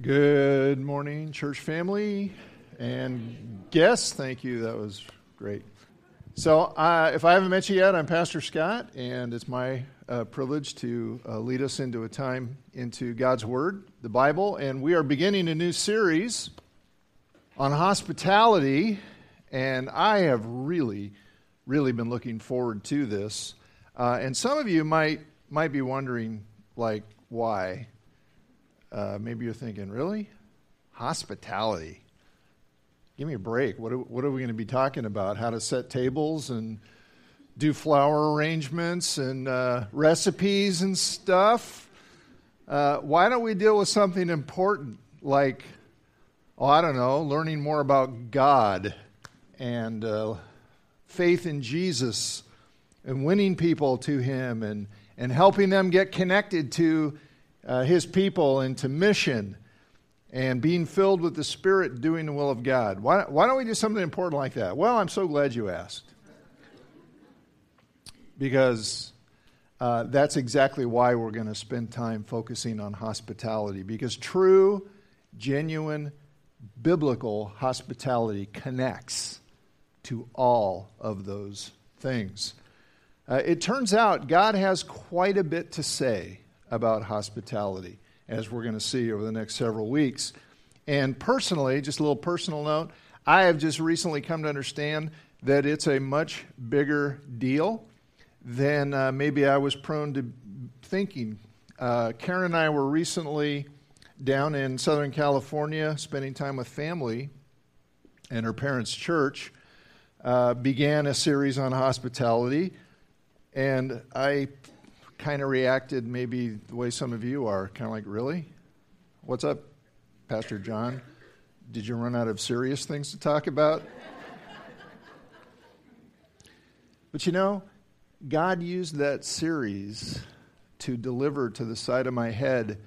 Good morning, church family and guests. Thank you. That was great. So, uh, if I haven't met you yet, I'm Pastor Scott, and it's my uh, privilege to uh, lead us into a time into God's Word, the Bible. And we are beginning a new series on hospitality, and I have really, really been looking forward to this. Uh, and some of you might might be wondering, like, why? Uh, maybe you're thinking, really? Hospitality. Give me a break. What are, what are we going to be talking about? How to set tables and do flower arrangements and uh, recipes and stuff? Uh, why don't we deal with something important like, oh, I don't know, learning more about God and uh, faith in Jesus and winning people to Him and, and helping them get connected to uh, his people into mission and being filled with the Spirit, doing the will of God. Why, why don't we do something important like that? Well, I'm so glad you asked. Because uh, that's exactly why we're going to spend time focusing on hospitality. Because true, genuine, biblical hospitality connects to all of those things. Uh, it turns out God has quite a bit to say about hospitality, as we're going to see over the next several weeks. And personally, just a little personal note, I have just recently come to understand that it's a much bigger deal than uh, maybe I was prone to thinking. Uh, Karen and I were recently down in Southern California spending time with family, and her parents' church uh, began a series on hospitality. And I kind of reacted maybe the way some of you are, kind of like, really? What's up, Pastor John? Did you run out of serious things to talk about? but you know, God used that series to deliver to the side of my head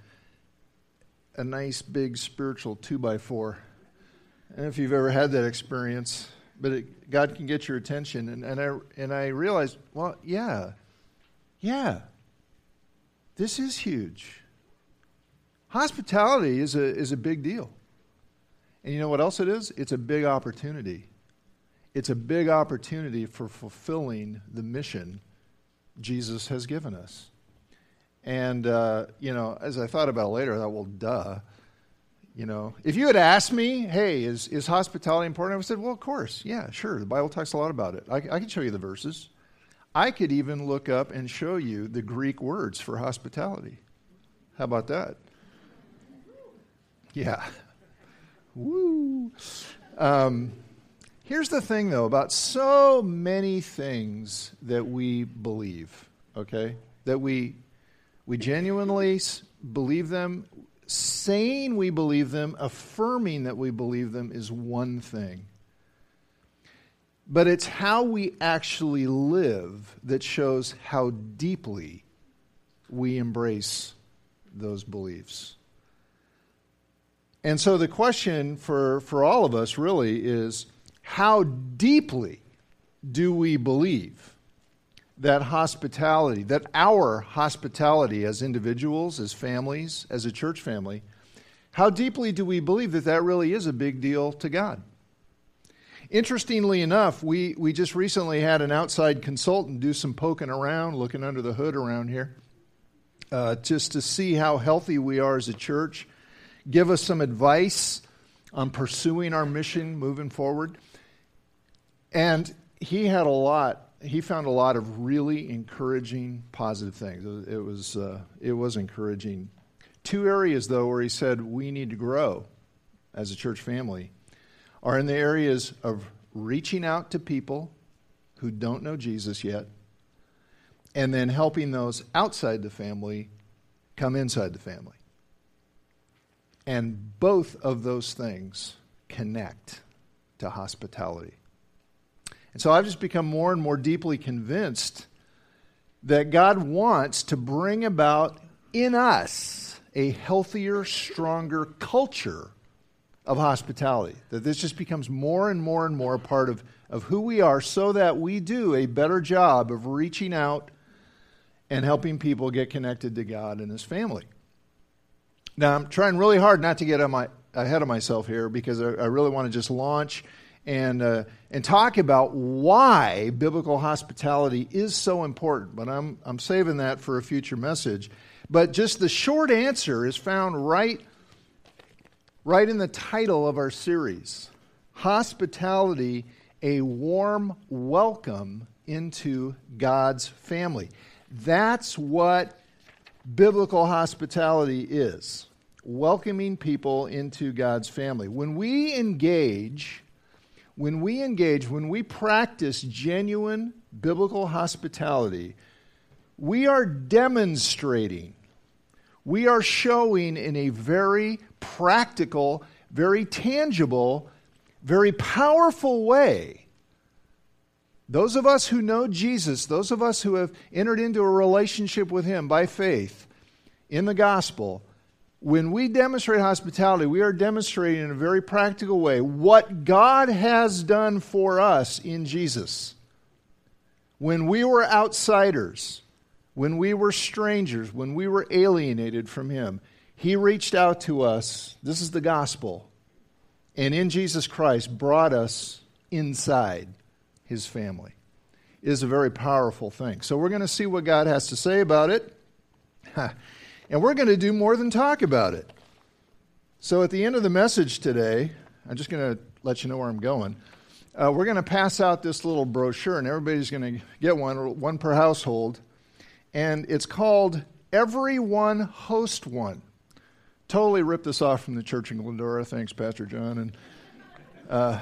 a nice big spiritual two by four. And if you've ever had that experience, but it, God can get your attention. And, and, I, and I realized, well, yeah, yeah, this is huge. Hospitality is a, is a big deal. And you know what else it is? It's a big opportunity. It's a big opportunity for fulfilling the mission Jesus has given us. And, uh, you know, as I thought about it later, I thought, well, duh. You know, if you had asked me, hey, is, is hospitality important? I would have said, well, of course. Yeah, sure. The Bible talks a lot about it. I, I can show you the verses. I could even look up and show you the Greek words for hospitality. How about that? Yeah. Woo. Um, here's the thing, though, about so many things that we believe, okay? That we, we genuinely believe them. Saying we believe them, affirming that we believe them is one thing but it's how we actually live that shows how deeply we embrace those beliefs. And so the question for, for all of us really is how deeply do we believe that hospitality, that our hospitality as individuals, as families, as a church family, how deeply do we believe that that really is a big deal to God? Interestingly enough, we, we just recently had an outside consultant do some poking around, looking under the hood around here, uh, just to see how healthy we are as a church, give us some advice on pursuing our mission moving forward. And he had a lot, he found a lot of really encouraging, positive things. It was, uh, it was encouraging. Two areas, though, where he said we need to grow as a church family are in the areas of reaching out to people who don't know Jesus yet, and then helping those outside the family come inside the family. And both of those things connect to hospitality. And so I've just become more and more deeply convinced that God wants to bring about in us a healthier, stronger culture of hospitality. That this just becomes more and more and more a part of, of who we are so that we do a better job of reaching out and helping people get connected to God and His family. Now, I'm trying really hard not to get my, ahead of myself here because I, I really want to just launch and, uh, and talk about why biblical hospitality is so important. But I'm, I'm saving that for a future message. But just the short answer is found right, right in the title of our series Hospitality, a warm welcome into God's family. That's what biblical hospitality is welcoming people into God's family. When we engage, when we engage, when we practice genuine biblical hospitality, we are demonstrating, we are showing in a very practical, very tangible, very powerful way. Those of us who know Jesus, those of us who have entered into a relationship with Him by faith in the gospel, when we demonstrate hospitality, we are demonstrating in a very practical way what God has done for us in Jesus. When we were outsiders, when we were strangers, when we were alienated from Him, He reached out to us. This is the gospel. And in Jesus Christ, brought us inside His family. It is a very powerful thing. So we're going to see what God has to say about it. And we're going to do more than talk about it. So at the end of the message today, I'm just going to let you know where I'm going. Uh, we're going to pass out this little brochure, and everybody's going to get one, one per household. And it's called Everyone Host One. Totally ripped this off from the church in Glendora. Thanks, Pastor John. And, uh,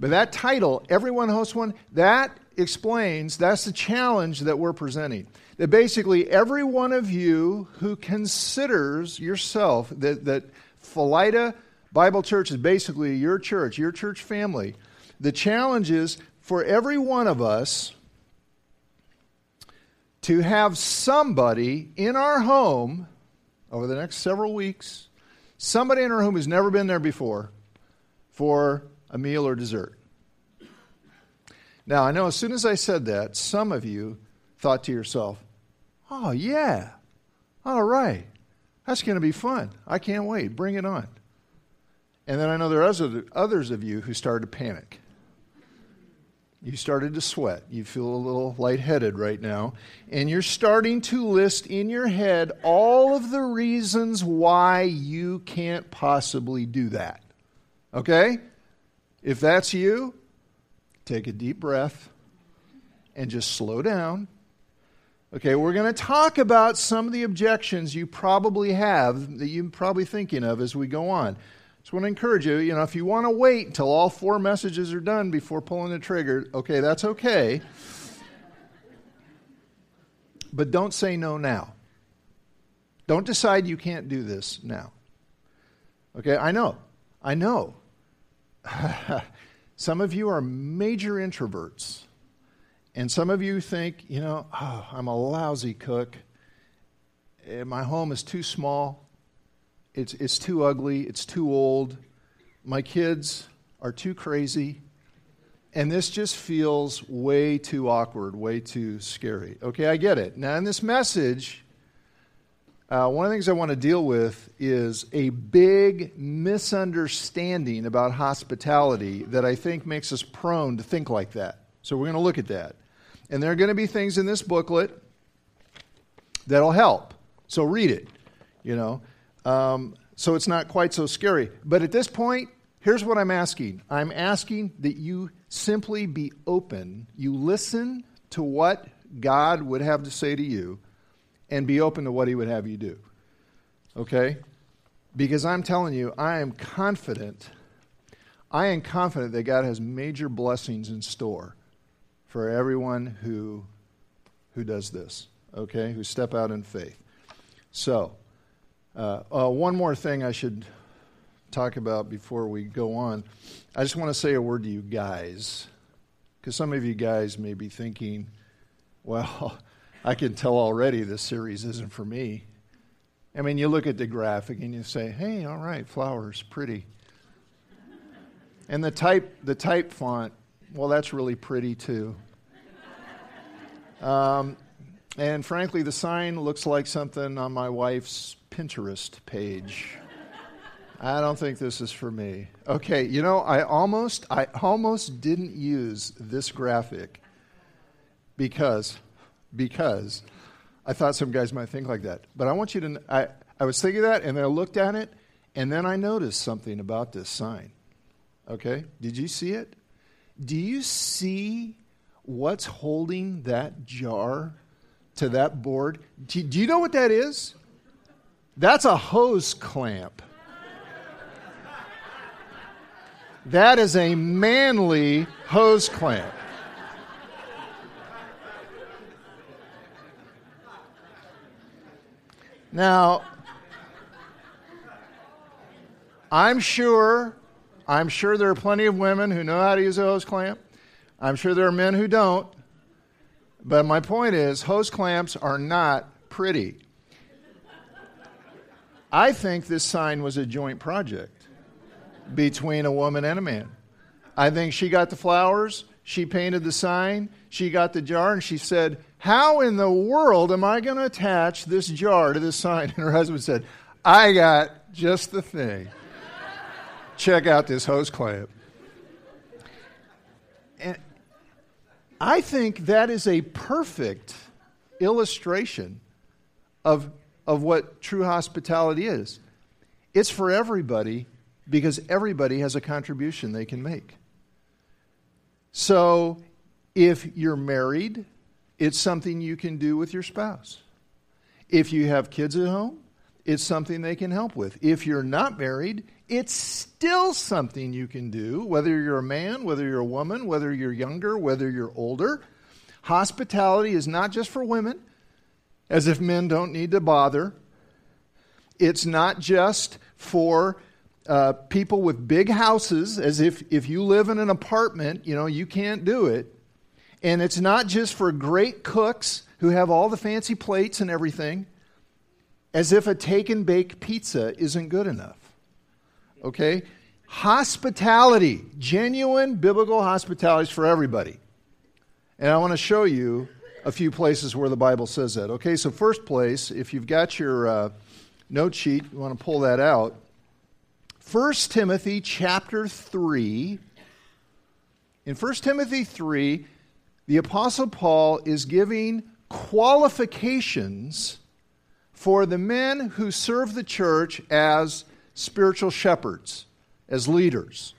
but that title, Everyone Hosts One, that explains that's the challenge that we're presenting that basically every one of you who considers yourself that, that Philida Bible Church is basically your church, your church family, the challenge is for every one of us to have somebody in our home over the next several weeks, somebody in our home who's never been there before for a meal or dessert. Now, I know as soon as I said that, some of you thought to yourself, Oh, yeah. All right. That's going to be fun. I can't wait. Bring it on. And then I know there are others of you who started to panic. You started to sweat. You feel a little lightheaded right now. And you're starting to list in your head all of the reasons why you can't possibly do that. Okay? If that's you, take a deep breath and just slow down Okay, we're going to talk about some of the objections you probably have that you're probably thinking of as we go on. I want to encourage you, you know, if you want to wait until all four messages are done before pulling the trigger, okay, that's okay. But don't say no now. Don't decide you can't do this now. Okay, I know. I know. Some of you are major introverts. And some of you think, you know, oh, I'm a lousy cook. Eh, my home is too small. It's, it's too ugly. It's too old. My kids are too crazy. And this just feels way too awkward, way too scary. Okay, I get it. Now, in this message, uh, one of the things I want to deal with is a big misunderstanding about hospitality that I think makes us prone to think like that. So we're going to look at that. And there are going to be things in this booklet that'll help. So read it, you know. Um, so it's not quite so scary. But at this point, here's what I'm asking I'm asking that you simply be open, you listen to what God would have to say to you, and be open to what He would have you do. Okay? Because I'm telling you, I am confident. I am confident that God has major blessings in store for everyone who, who does this, okay, who step out in faith. So, uh, uh, one more thing I should talk about before we go on. I just want to say a word to you guys, because some of you guys may be thinking, well, I can tell already this series isn't for me. I mean, you look at the graphic and you say, hey, all right, flowers, pretty. And the type, the type font well, that's really pretty too. Um, And frankly, the sign looks like something on my wife's Pinterest page. I don't think this is for me. Okay, you know, I almost I almost didn't use this graphic because because I thought some guys might think like that. But I want you to I I was thinking that and then I looked at it and then I noticed something about this sign. Okay? Did you see it? Do you see what's holding that jar to that board? Do, do you know what that is? That's a hose clamp. That is a manly hose clamp. Now, I'm sure, I'm sure there are plenty of women who know how to use a hose clamp. I'm sure there are men who don't. But my point is, hose clamps are not pretty. I think this sign was a joint project between a woman and a man. I think she got the flowers, she painted the sign, she got the jar, and she said, How in the world am I going to attach this jar to this sign? And her husband said, I got just the thing. Check out this hose clamp. I think that is a perfect illustration of, of what true hospitality is. It's for everybody because everybody has a contribution they can make. So if you're married, it's something you can do with your spouse. If you have kids at home, it's something they can help with. If you're not married, it's still something you can do, whether you're a man, whether you're a woman, whether you're younger, whether you're older. Hospitality is not just for women, as if men don't need to bother. It's not just for uh, people with big houses, as if if you live in an apartment, you know, you can't do it. And it's not just for great cooks who have all the fancy plates and everything, as if a take and bake pizza isn't good enough. Okay? Hospitality, genuine biblical hospitality is for everybody. And I want to show you a few places where the Bible says that. Okay, so first place, if you've got your uh, note sheet, you want to pull that out. 1 Timothy chapter 3. In 1 Timothy 3, the Apostle Paul is giving qualifications for the men who serve the church as spiritual shepherds, as leaders.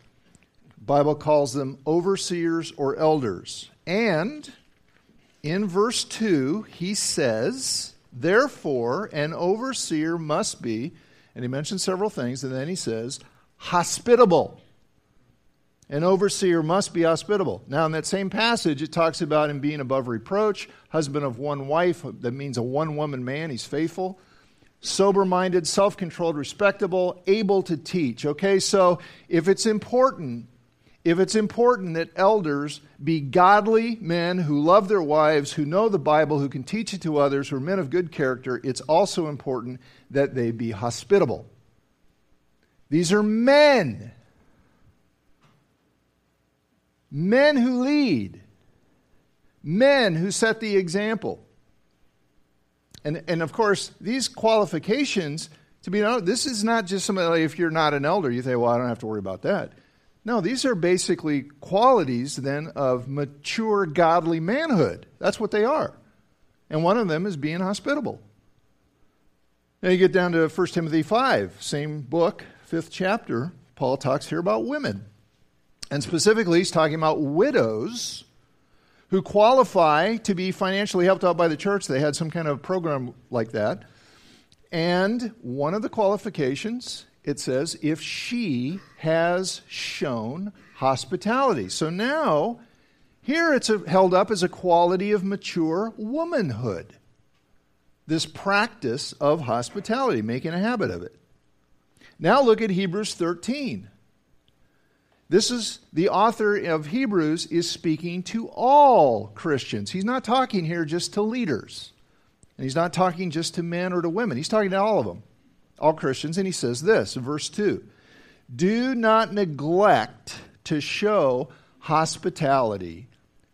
The Bible calls them overseers or elders. And in verse 2, he says, Therefore, an overseer must be, and he mentions several things, and then he says, hospitable. An overseer must be hospitable. Now, in that same passage, it talks about him being above reproach, husband of one wife. That means a one woman man. He's faithful sober minded, self controlled, respectable, able to teach. Okay, so if it's important, if it's important that elders be godly men who love their wives, who know the Bible, who can teach it to others, who are men of good character, it's also important that they be hospitable. These are men. Men who lead. Men who set the example. And, and of course, these qualifications, to be honest, this is not just somebody, like if you're not an elder, you say, well, I don't have to worry about that. No, these are basically qualities then of mature godly manhood. That's what they are. And one of them is being hospitable. Now you get down to 1 Timothy 5, same book, fifth chapter. Paul talks here about women. And specifically, he's talking about widows who qualify to be financially helped out by the church. They had some kind of program like that. And one of the qualifications, it says, if she has shown hospitality. So now, here it's held up as a quality of mature womanhood. This practice of hospitality, making a habit of it. Now look at Hebrews 13. This is the author of Hebrews is speaking to all Christians. He's not talking here just to leaders. And he's not talking just to men or to women. He's talking to all of them, all Christians. And he says this in verse 2 Do not neglect to show hospitality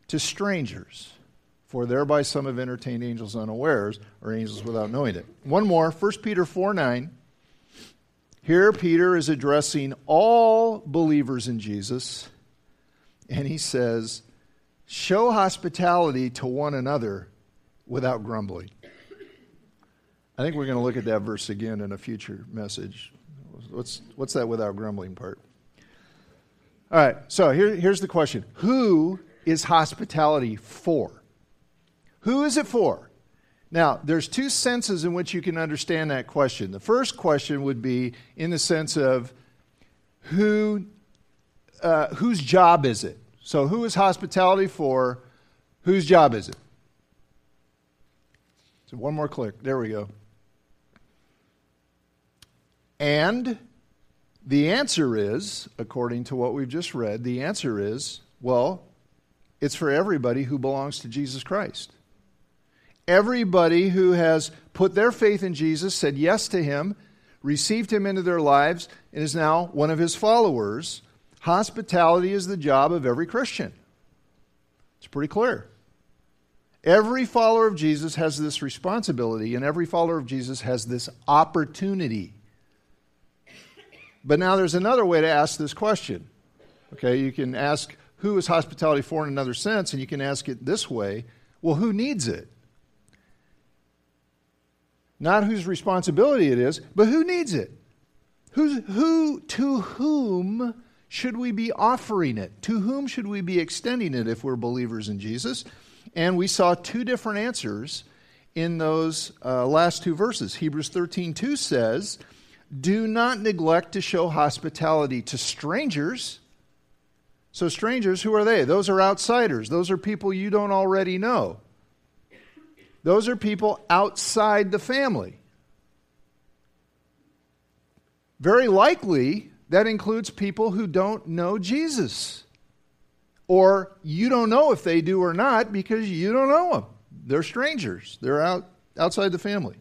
to strangers. for thereby some have entertained angels unawares, or angels without knowing it. One more, 1 Peter 4 9. Here, Peter is addressing all believers in Jesus, and he says, Show hospitality to one another without grumbling. I think we're going to look at that verse again in a future message. What's, what's that without grumbling part? All right, so here, here's the question Who is hospitality for? Who is it for? Now, there's two senses in which you can understand that question. The first question would be in the sense of who, uh, whose job is it? So, who is hospitality for? Whose job is it? So, one more click. There we go. And the answer is, according to what we've just read, the answer is well, it's for everybody who belongs to Jesus Christ. Everybody who has put their faith in Jesus, said yes to him, received him into their lives, and is now one of his followers. Hospitality is the job of every Christian. It's pretty clear. Every follower of Jesus has this responsibility, and every follower of Jesus has this opportunity. But now there's another way to ask this question. Okay, you can ask, who is hospitality for in another sense, and you can ask it this way well, who needs it? Not whose responsibility it is, but who needs it? Who's, who, to whom should we be offering it? To whom should we be extending it if we're believers in Jesus? And we saw two different answers in those uh, last two verses. Hebrews 13 2 says, Do not neglect to show hospitality to strangers. So, strangers, who are they? Those are outsiders. Those are people you don't already know. Those are people outside the family. Very likely, that includes people who don't know Jesus. Or you don't know if they do or not because you don't know them. They're strangers, they're out, outside the family.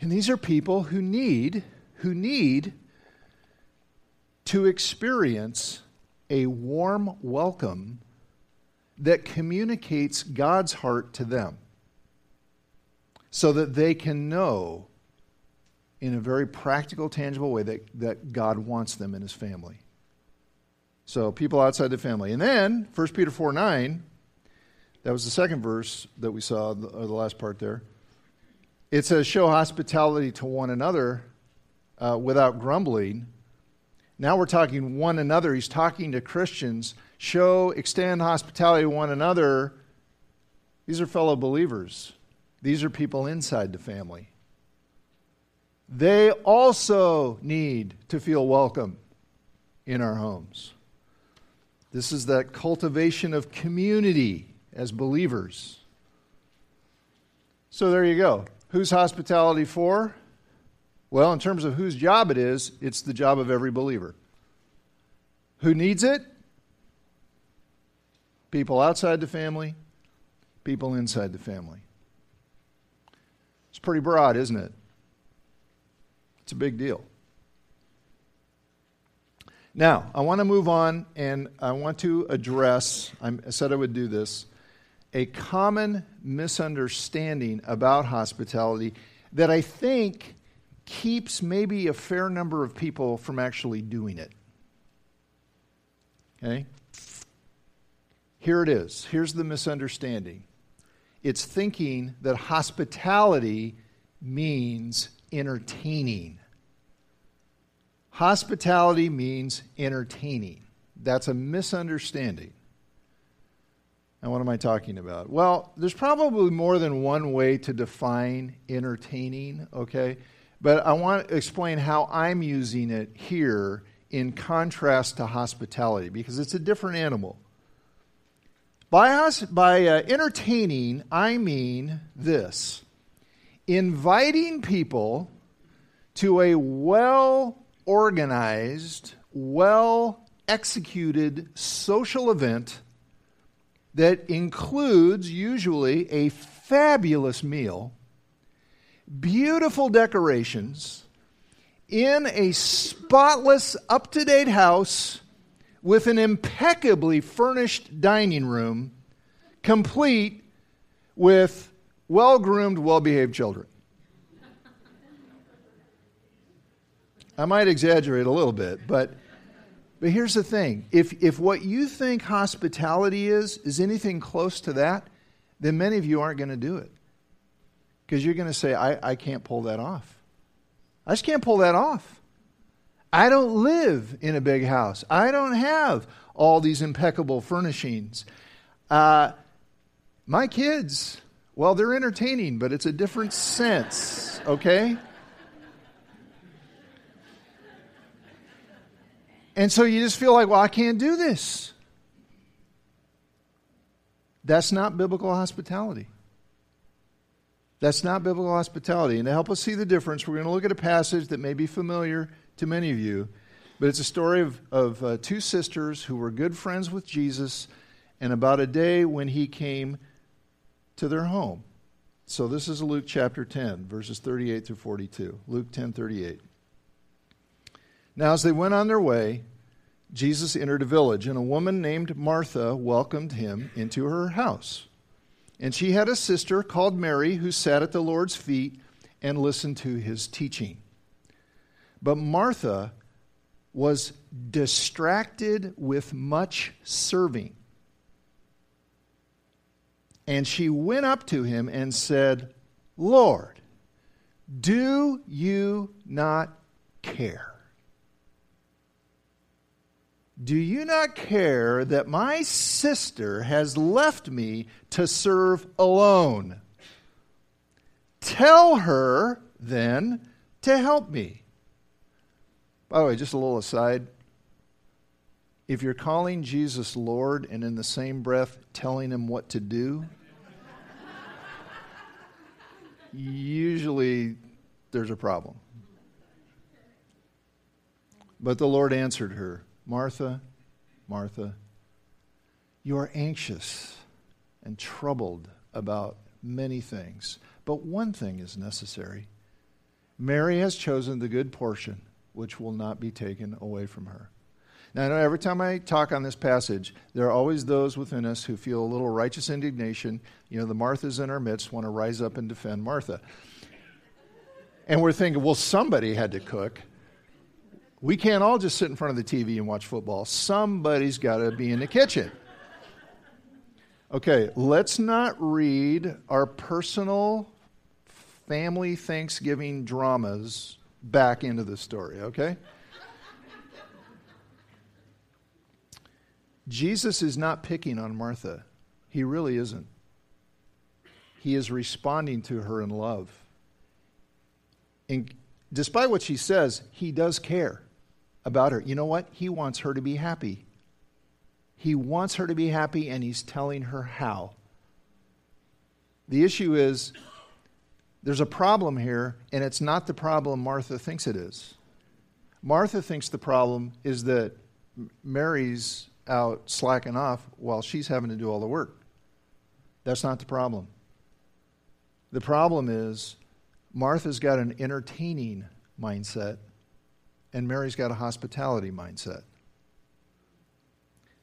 And these are people who need, who need to experience a warm welcome that communicates God's heart to them so that they can know in a very practical, tangible way that, that God wants them in his family. So, people outside the family. And then, 1 Peter 4 9, that was the second verse that we saw, or the last part there. It says, Show hospitality to one another uh, without grumbling. Now we're talking one another. He's talking to Christians show, extend hospitality to one another, these are fellow believers. These are people inside the family. They also need to feel welcome in our homes. This is that cultivation of community as believers. So there you go. Who's hospitality for? Well, in terms of whose job it is, it's the job of every believer. Who needs it? people outside the family, people inside the family. It's pretty broad, isn't it? It's a big deal. Now, I want to move on and I want to address, I said I would do this, a common misunderstanding about hospitality that I think keeps maybe a fair number of people from actually doing it. Okay? Here it is. Here's the misunderstanding it's thinking that hospitality means entertaining. Hospitality means entertaining. That's a misunderstanding. And what am I talking about? Well, there's probably more than one way to define entertaining, okay? But I want to explain how I'm using it here in contrast to hospitality because it's a different animal. By, by uh, entertaining, I mean this inviting people to a well organized, well executed social event that includes usually a fabulous meal, beautiful decorations, in a spotless, up to date house with an impeccably furnished dining room complete with well groomed, well behaved children. I might exaggerate a little bit, but, but here's the thing if, if what you think hospitality is, is anything close to that, then many of you aren't going to do it. Because you're going to say, I, I can't pull that off. I just can't pull that off. I don't live in a big house. I don't have all these impeccable furnishings. Uh, my kids, well, they're entertaining, but it's a different sense, okay? And so you just feel like, well, I can't do this. That's not biblical hospitality. That's not biblical hospitality. And to help us see the difference, we're going to look at a passage that may be familiar to many of you, but it's a story of, of uh, two sisters who were good friends with Jesus and about a day when he came to their home. So this is Luke chapter 10, verses 38 through 42. Luke 10 38. Now, as they went on their way, Jesus entered a village, and a woman named Martha welcomed him into her house. And she had a sister called Mary who sat at the Lord's feet and listened to his teaching. But Martha was distracted with much serving. And she went up to him and said, Lord, do you not care? Do you not care that my sister has left me to serve alone? Tell her, then, to help me. By the way, just a little aside. If you're calling Jesus Lord and in the same breath telling him what to do, usually there's a problem. But the Lord answered her. Martha, Martha, you are anxious and troubled about many things, but one thing is necessary. Mary has chosen the good portion, which will not be taken away from her. Now, I know every time I talk on this passage, there are always those within us who feel a little righteous indignation. You know, the Marthas in our midst want to rise up and defend Martha. And we're thinking, well, somebody had to cook. We can't all just sit in front of the TV and watch football. Somebody's got to be in the kitchen. Okay, let's not read our personal family Thanksgiving dramas back into the story, okay? Jesus is not picking on Martha. He really isn't. He is responding to her in love. And despite what she says, he does care about her. You know what? He wants her to be happy. He wants her to be happy, and he's telling her how. The issue is there's a problem here, and it's not the problem Martha thinks it is. Martha thinks the problem is that Mary's out slacking off while she's having to do all the work. That's not the problem. The problem is Martha's got an entertaining mindset and Mary's got a hospitality mindset.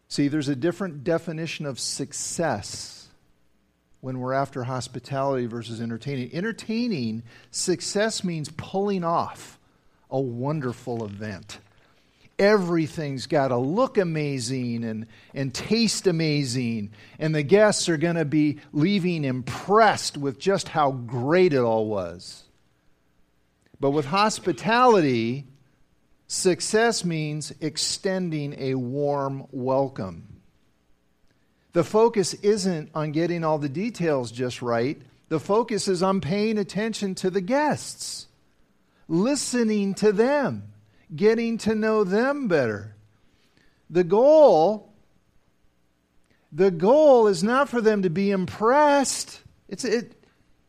See, there's a different definition of success when we're after hospitality versus entertaining. Entertaining, success means pulling off a wonderful event. Everything's got to look amazing and, and taste amazing, and the guests are going to be leaving impressed with just how great it all was. But with hospitality, Success means extending a warm welcome. The focus isn't on getting all the details just right. The focus is on paying attention to the guests, listening to them, getting to know them better. The goal the goal is not for them to be impressed. It's it,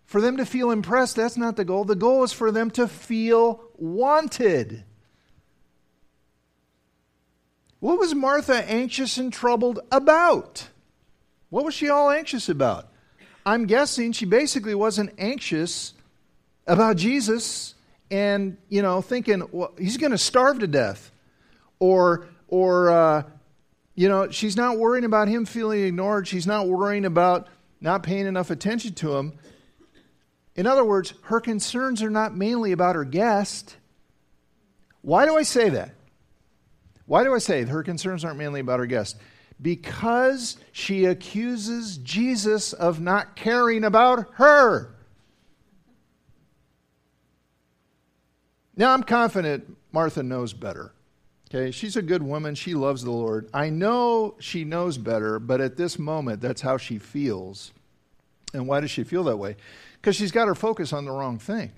for them to feel impressed, that's not the goal. The goal is for them to feel wanted. What was Martha anxious and troubled about? What was she all anxious about? I'm guessing she basically wasn't anxious about Jesus and, you know, thinking, well, he's going to starve to death. Or, or uh, You know, she's not worrying about him feeling ignored. She's not worrying about not paying enough attention to him. In other words, her concerns are not mainly about her guest. Why do I say that? Why do I say her concerns aren't mainly about her guest? Because she accuses Jesus of not caring about her. Now, I'm confident Martha knows better. Okay, she's a good woman. She loves the Lord. I know she knows better, but at this moment, that's how she feels. And why does she feel that way? Because she's got her focus on the wrong thing.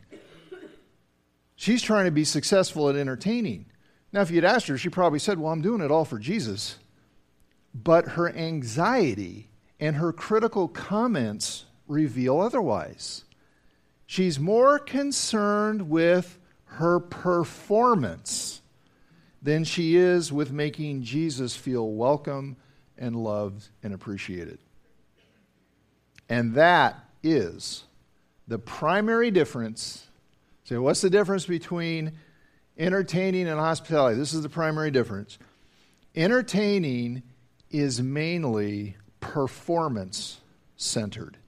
She's trying to be successful at entertaining. Now, if you'd asked her, she probably said, Well, I'm doing it all for Jesus. But her anxiety and her critical comments reveal otherwise. She's more concerned with her performance than she is with making Jesus feel welcome and loved and appreciated. And that is the primary difference. So, what's the difference between entertaining and hospitality? This is the primary difference. Entertaining is mainly performance centered.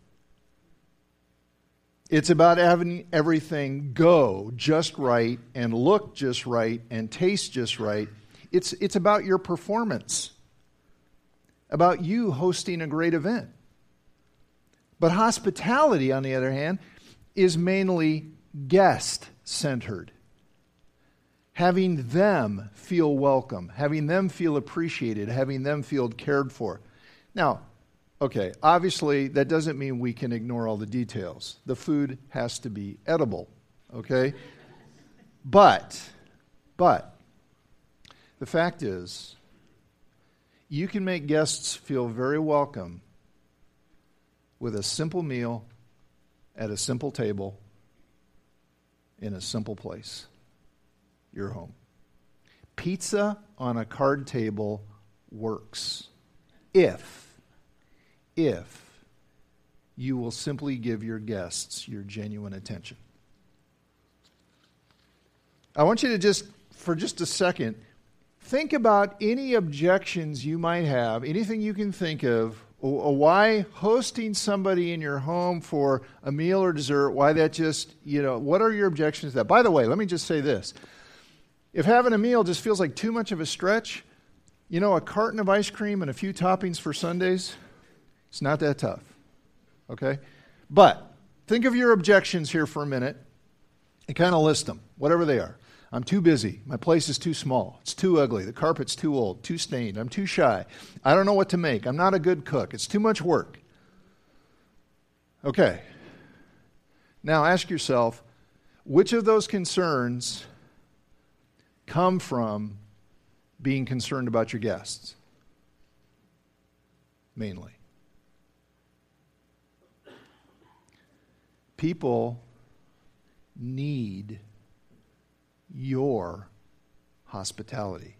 It's about having everything go just right and look just right and taste just right. It's, it's about your performance, about you hosting a great event. But hospitality, on the other hand, is mainly guest centered. Having them feel welcome, having them feel appreciated, having them feel cared for. Now, Okay, obviously, that doesn't mean we can ignore all the details. The food has to be edible, okay? But, but, the fact is, you can make guests feel very welcome with a simple meal at a simple table in a simple place your home. Pizza on a card table works if if you will simply give your guests your genuine attention. I want you to just, for just a second, think about any objections you might have, anything you can think of, why hosting somebody in your home for a meal or dessert, why that just, you know, what are your objections to that? By the way, let me just say this. If having a meal just feels like too much of a stretch, you know, a carton of ice cream and a few toppings for sundaes, it's not that tough. Okay? But think of your objections here for a minute and kind of list them, whatever they are. I'm too busy. My place is too small. It's too ugly. The carpet's too old, too stained. I'm too shy. I don't know what to make. I'm not a good cook. It's too much work. Okay. Now ask yourself which of those concerns come from being concerned about your guests? Mainly. People need your hospitality.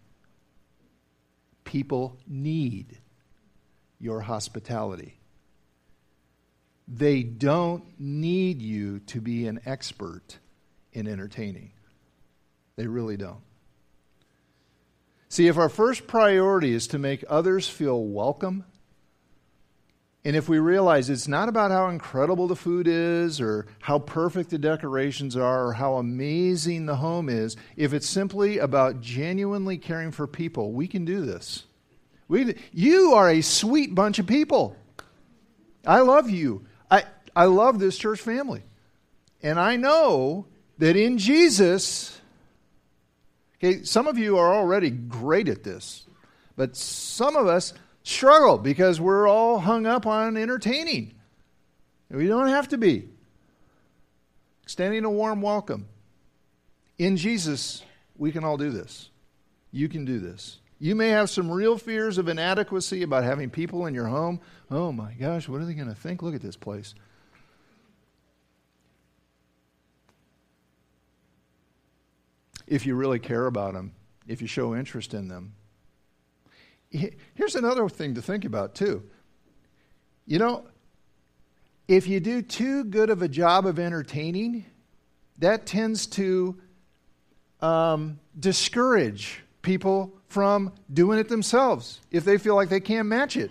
People need your hospitality. They don't need you to be an expert in entertaining. They really don't. See, if our first priority is to make others feel welcome and if we realize it's not about how incredible the food is or how perfect the decorations are or how amazing the home is, if it's simply about genuinely caring for people, we can do this. We, you are a sweet bunch of people. I love you. I, I love this church family. And I know that in Jesus, okay, some of you are already great at this, but some of us, struggle because we're all hung up on entertaining. We don't have to be. Extending a warm welcome. In Jesus, we can all do this. You can do this. You may have some real fears of inadequacy about having people in your home. Oh my gosh, what are they going to think? Look at this place. If you really care about them, if you show interest in them, here's another thing to think about, too. You know, if you do too good of a job of entertaining, that tends to um, discourage people from doing it themselves if they feel like they can't match it.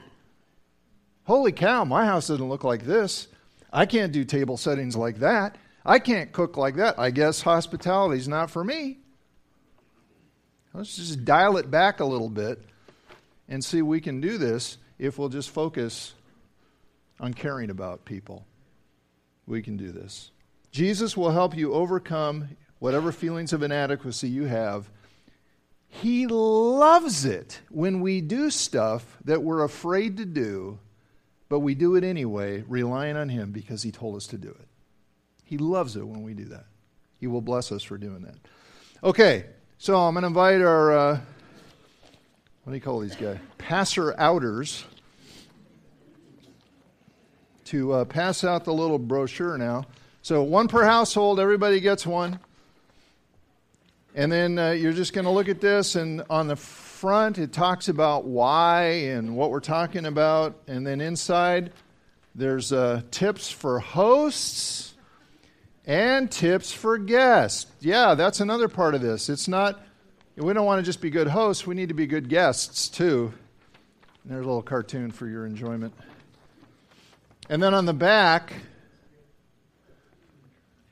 Holy cow, my house doesn't look like this. I can't do table settings like that. I can't cook like that. I guess hospitality is not for me. Let's just dial it back a little bit and see we can do this if we'll just focus on caring about people. We can do this. Jesus will help you overcome whatever feelings of inadequacy you have. He loves it when we do stuff that we're afraid to do, but we do it anyway, relying on Him because He told us to do it. He loves it when we do that. He will bless us for doing that. Okay, so I'm going to invite our, uh, what do you call these guys? Passer outers to uh, pass out the little brochure now. So, one per household, everybody gets one. And then uh, you're just going to look at this, and on the front, it talks about why and what we're talking about. And then inside, there's uh, tips for hosts and tips for guests. Yeah, that's another part of this. It's not, we don't want to just be good hosts, we need to be good guests too. And there's a little cartoon for your enjoyment. And then on the back,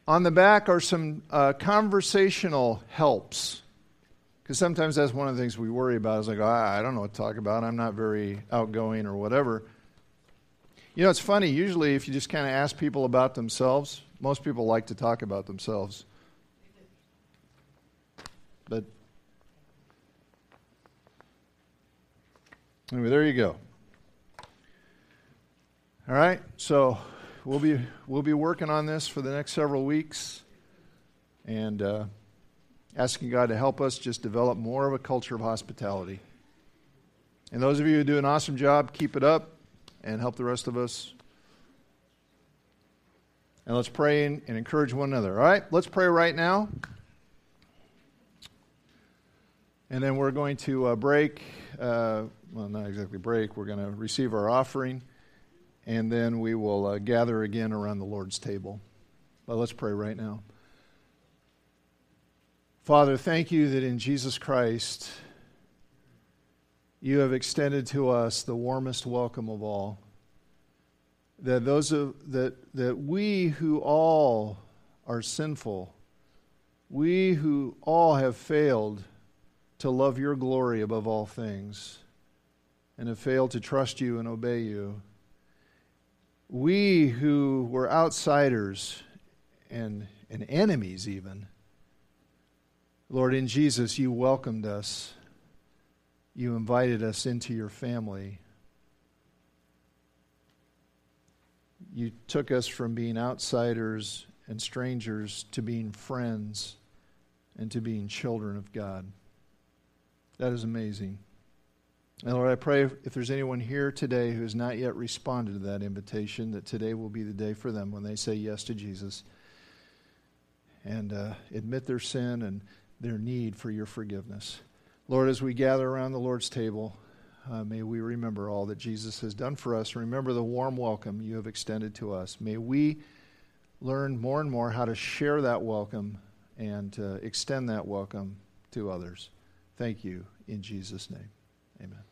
on the back are some uh, conversational helps. Because sometimes that's one of the things we worry about is like, oh, I don't know what to talk about. I'm not very outgoing or whatever. You know, it's funny. Usually, if you just kind of ask people about themselves, most people like to talk about themselves. But anyway, there you go. All right, so we'll be we'll be working on this for the next several weeks, and uh, asking God to help us just develop more of a culture of hospitality. And those of you who do an awesome job, keep it up, and help the rest of us. And let's pray and, and encourage one another. All right, let's pray right now. And then we're going to uh, break, uh, well, not exactly break, we're going to receive our offering and then we will uh, gather again around the Lord's table. But let's pray right now. Father, thank you that in Jesus Christ you have extended to us the warmest welcome of all. That those of, that that we who all are sinful, we who all have failed to love your glory above all things, and have failed to trust you and obey you we who were outsiders and, and enemies, even, Lord, in Jesus, you welcomed us. You invited us into your family. You took us from being outsiders and strangers to being friends and to being children of God. That is amazing. And Lord, I pray if there's anyone here today who has not yet responded to that invitation, that today will be the day for them when they say yes to Jesus and uh, admit their sin and their need for your forgiveness. Lord, as we gather around the Lord's table, uh, may we remember all that Jesus has done for us. Remember the warm welcome you have extended to us. May we learn more and more how to share that welcome and uh, extend that welcome to others. Thank you in Jesus' name. Amen.